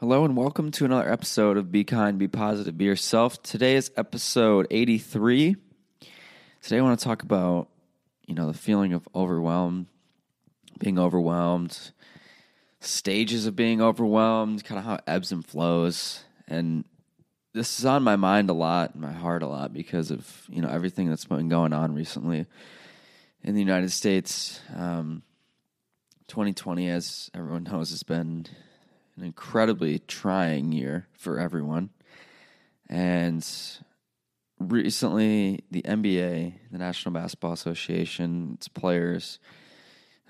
Hello and welcome to another episode of Be Kind, Be Positive, Be Yourself. Today is episode 83. Today I want to talk about, you know, the feeling of overwhelmed, being overwhelmed, stages of being overwhelmed, kind of how it ebbs and flows. And this is on my mind a lot, my heart a lot because of, you know, everything that's been going on recently in the United States. Um, 2020, as everyone knows, has been an incredibly trying year for everyone. And recently, the NBA, the National Basketball Association, its players,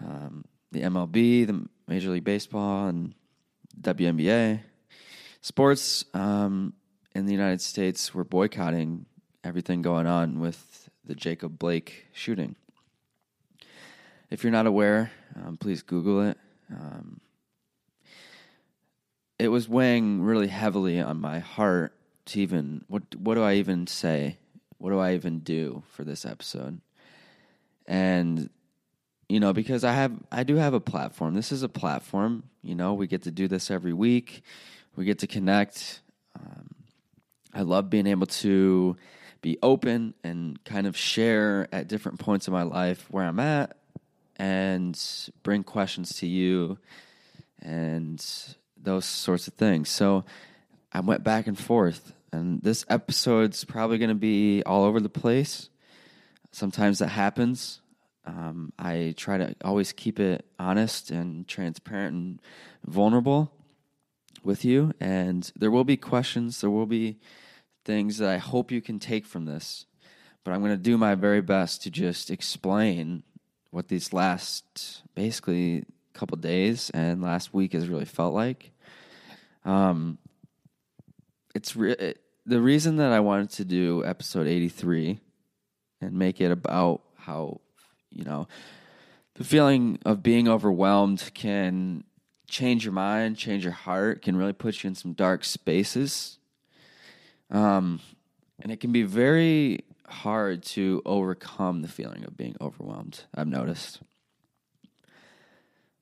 um, the MLB, the Major League Baseball, and WNBA, sports um, in the United States were boycotting everything going on with the Jacob Blake shooting. If you're not aware, um, please Google it. Um, it was weighing really heavily on my heart to even what what do I even say? What do I even do for this episode? And you know, because I have I do have a platform. This is a platform, you know, we get to do this every week. We get to connect. Um, I love being able to be open and kind of share at different points in my life where I'm at and bring questions to you and those sorts of things. So I went back and forth, and this episode's probably going to be all over the place. Sometimes that happens. Um, I try to always keep it honest and transparent and vulnerable with you. And there will be questions, there will be things that I hope you can take from this. But I'm going to do my very best to just explain what these last basically couple days and last week has really felt like. Um, it's re- the reason that I wanted to do episode 83 and make it about how, you know, the feeling of being overwhelmed can change your mind, change your heart, can really put you in some dark spaces. Um, and it can be very hard to overcome the feeling of being overwhelmed, I've noticed.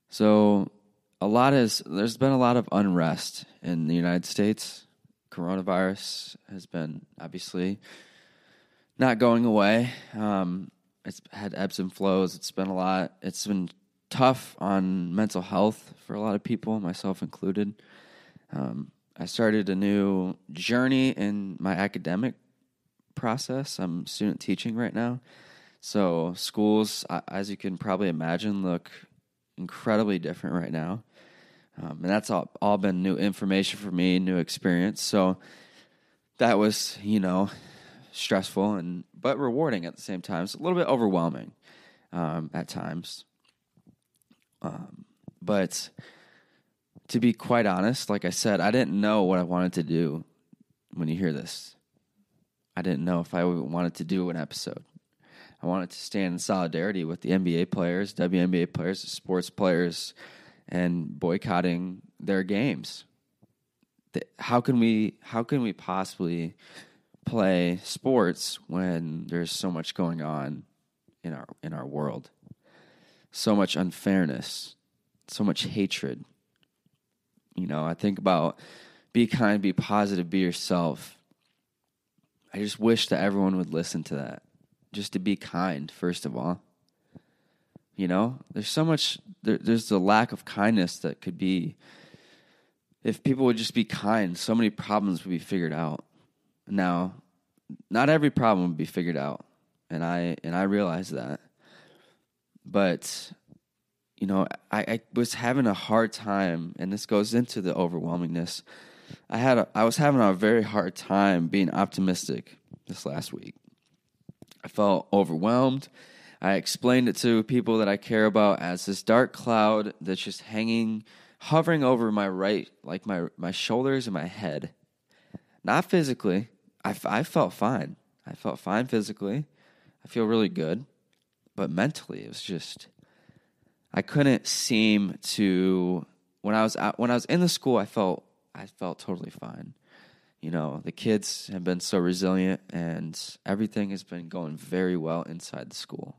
So, a lot is there's been a lot of unrest in the United States. Coronavirus has been obviously not going away. Um, it's had ebbs and flows. It's been a lot. It's been tough on mental health for a lot of people, myself included. Um, I started a new journey in my academic process. I'm student teaching right now. So, schools, as you can probably imagine, look incredibly different right now. Um, and that's all, all been new information for me, new experience. So, that was, you know, stressful and but rewarding at the same time. It's a little bit overwhelming um, at times. Um, but to be quite honest, like I said, I didn't know what I wanted to do when you hear this. I didn't know if I wanted to do an episode. I wanted to stand in solidarity with the NBA players, WNBA players, sports players, and boycotting their games. How can we? How can we possibly play sports when there's so much going on in our in our world? So much unfairness, so much hatred. You know, I think about be kind, be positive, be yourself I just wish that everyone would listen to that. Just to be kind, first of all. You know, there's so much, there, there's the lack of kindness that could be. If people would just be kind, so many problems would be figured out. Now, not every problem would be figured out, and I and I realize that. But you know, I, I was having a hard time, and this goes into the overwhelmingness I had a, I was having a very hard time being optimistic this last week. I felt overwhelmed. I explained it to people that I care about as this dark cloud that's just hanging, hovering over my right, like my my shoulders and my head. Not physically. I, I felt fine. I felt fine physically. I feel really good, but mentally it was just I couldn't seem to when I was out, when I was in the school I felt I felt totally fine. You know, the kids have been so resilient and everything has been going very well inside the school.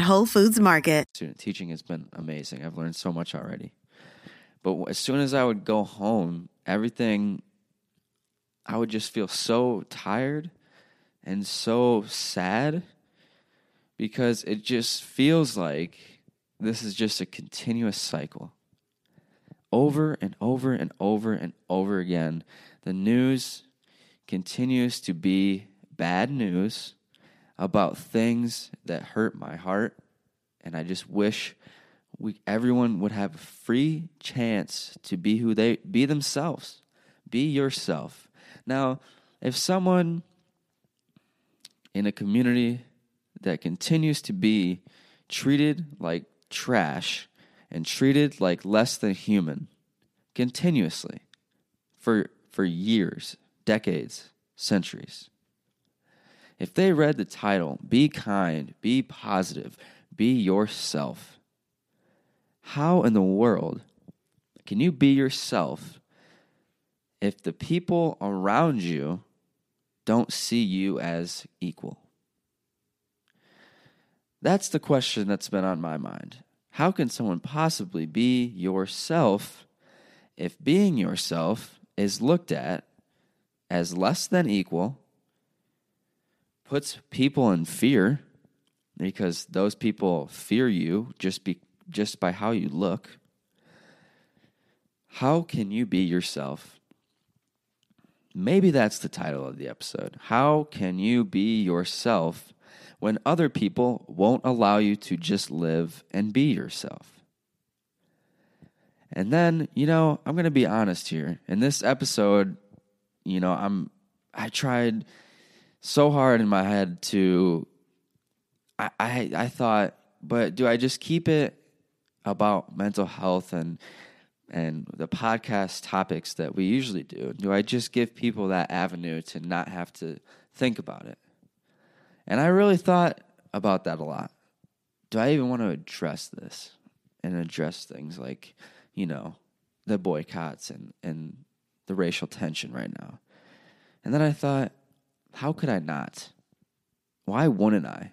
at Whole Foods Market. Student teaching has been amazing. I've learned so much already. But as soon as I would go home, everything, I would just feel so tired and so sad because it just feels like this is just a continuous cycle. Over and over and over and over again, the news continues to be bad news about things that hurt my heart and I just wish we everyone would have a free chance to be who they be themselves. Be yourself. Now, if someone in a community that continues to be treated like trash and treated like less than human continuously for for years, decades, centuries. If they read the title, Be Kind, Be Positive, Be Yourself, how in the world can you be yourself if the people around you don't see you as equal? That's the question that's been on my mind. How can someone possibly be yourself if being yourself is looked at as less than equal puts people in fear because those people fear you just be just by how you look. How can you be yourself? Maybe that's the title of the episode. How can you be yourself when other people won't allow you to just live and be yourself? And then, you know, I'm going to be honest here. In this episode, you know, I'm I tried so hard in my head to I, I I thought, but do I just keep it about mental health and and the podcast topics that we usually do? Do I just give people that avenue to not have to think about it? And I really thought about that a lot. Do I even want to address this and address things like, you know, the boycotts and, and the racial tension right now? And then I thought, how could I not? Why wouldn't I?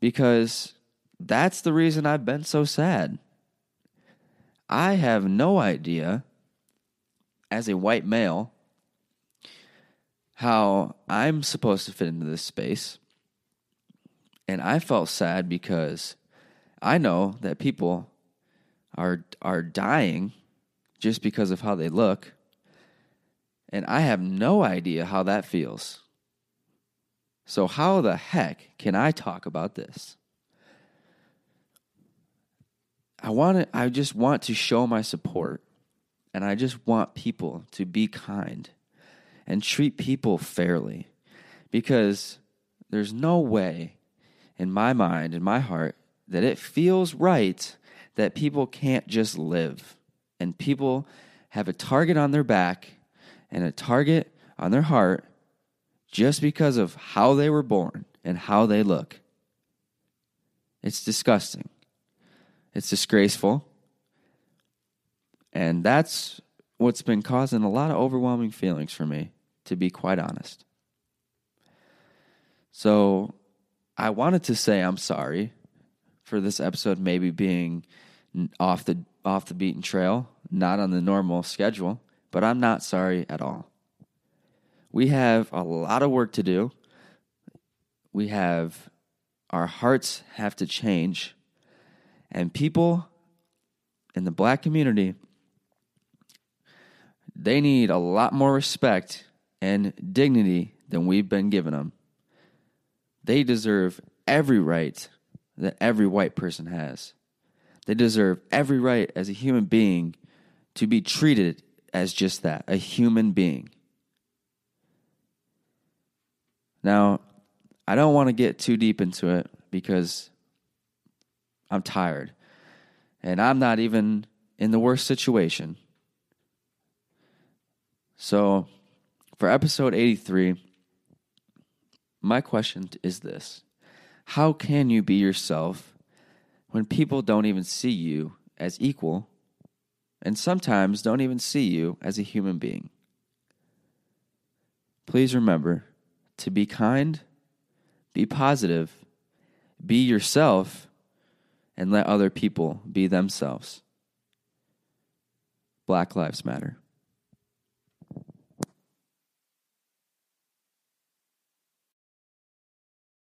Because that's the reason I've been so sad. I have no idea, as a white male, how I'm supposed to fit into this space. And I felt sad because I know that people are are dying just because of how they look. And I have no idea how that feels. So, how the heck can I talk about this? I want to, I just want to show my support. And I just want people to be kind and treat people fairly. Because there's no way in my mind, in my heart, that it feels right that people can't just live and people have a target on their back and a target on their heart just because of how they were born and how they look. It's disgusting. It's disgraceful. And that's what's been causing a lot of overwhelming feelings for me, to be quite honest. So I wanted to say I'm sorry for this episode maybe being off the off the beaten trail, not on the normal schedule but I'm not sorry at all. We have a lot of work to do. We have, our hearts have to change. And people in the black community, they need a lot more respect and dignity than we've been giving them. They deserve every right that every white person has. They deserve every right as a human being to be treated as just that a human being. Now, I don't want to get too deep into it because I'm tired. And I'm not even in the worst situation. So, for episode 83, my question is this How can you be yourself when people don't even see you as equal and sometimes don't even see you as a human being? Please remember to be kind, be positive, be yourself, and let other people be themselves. Black Lives Matter.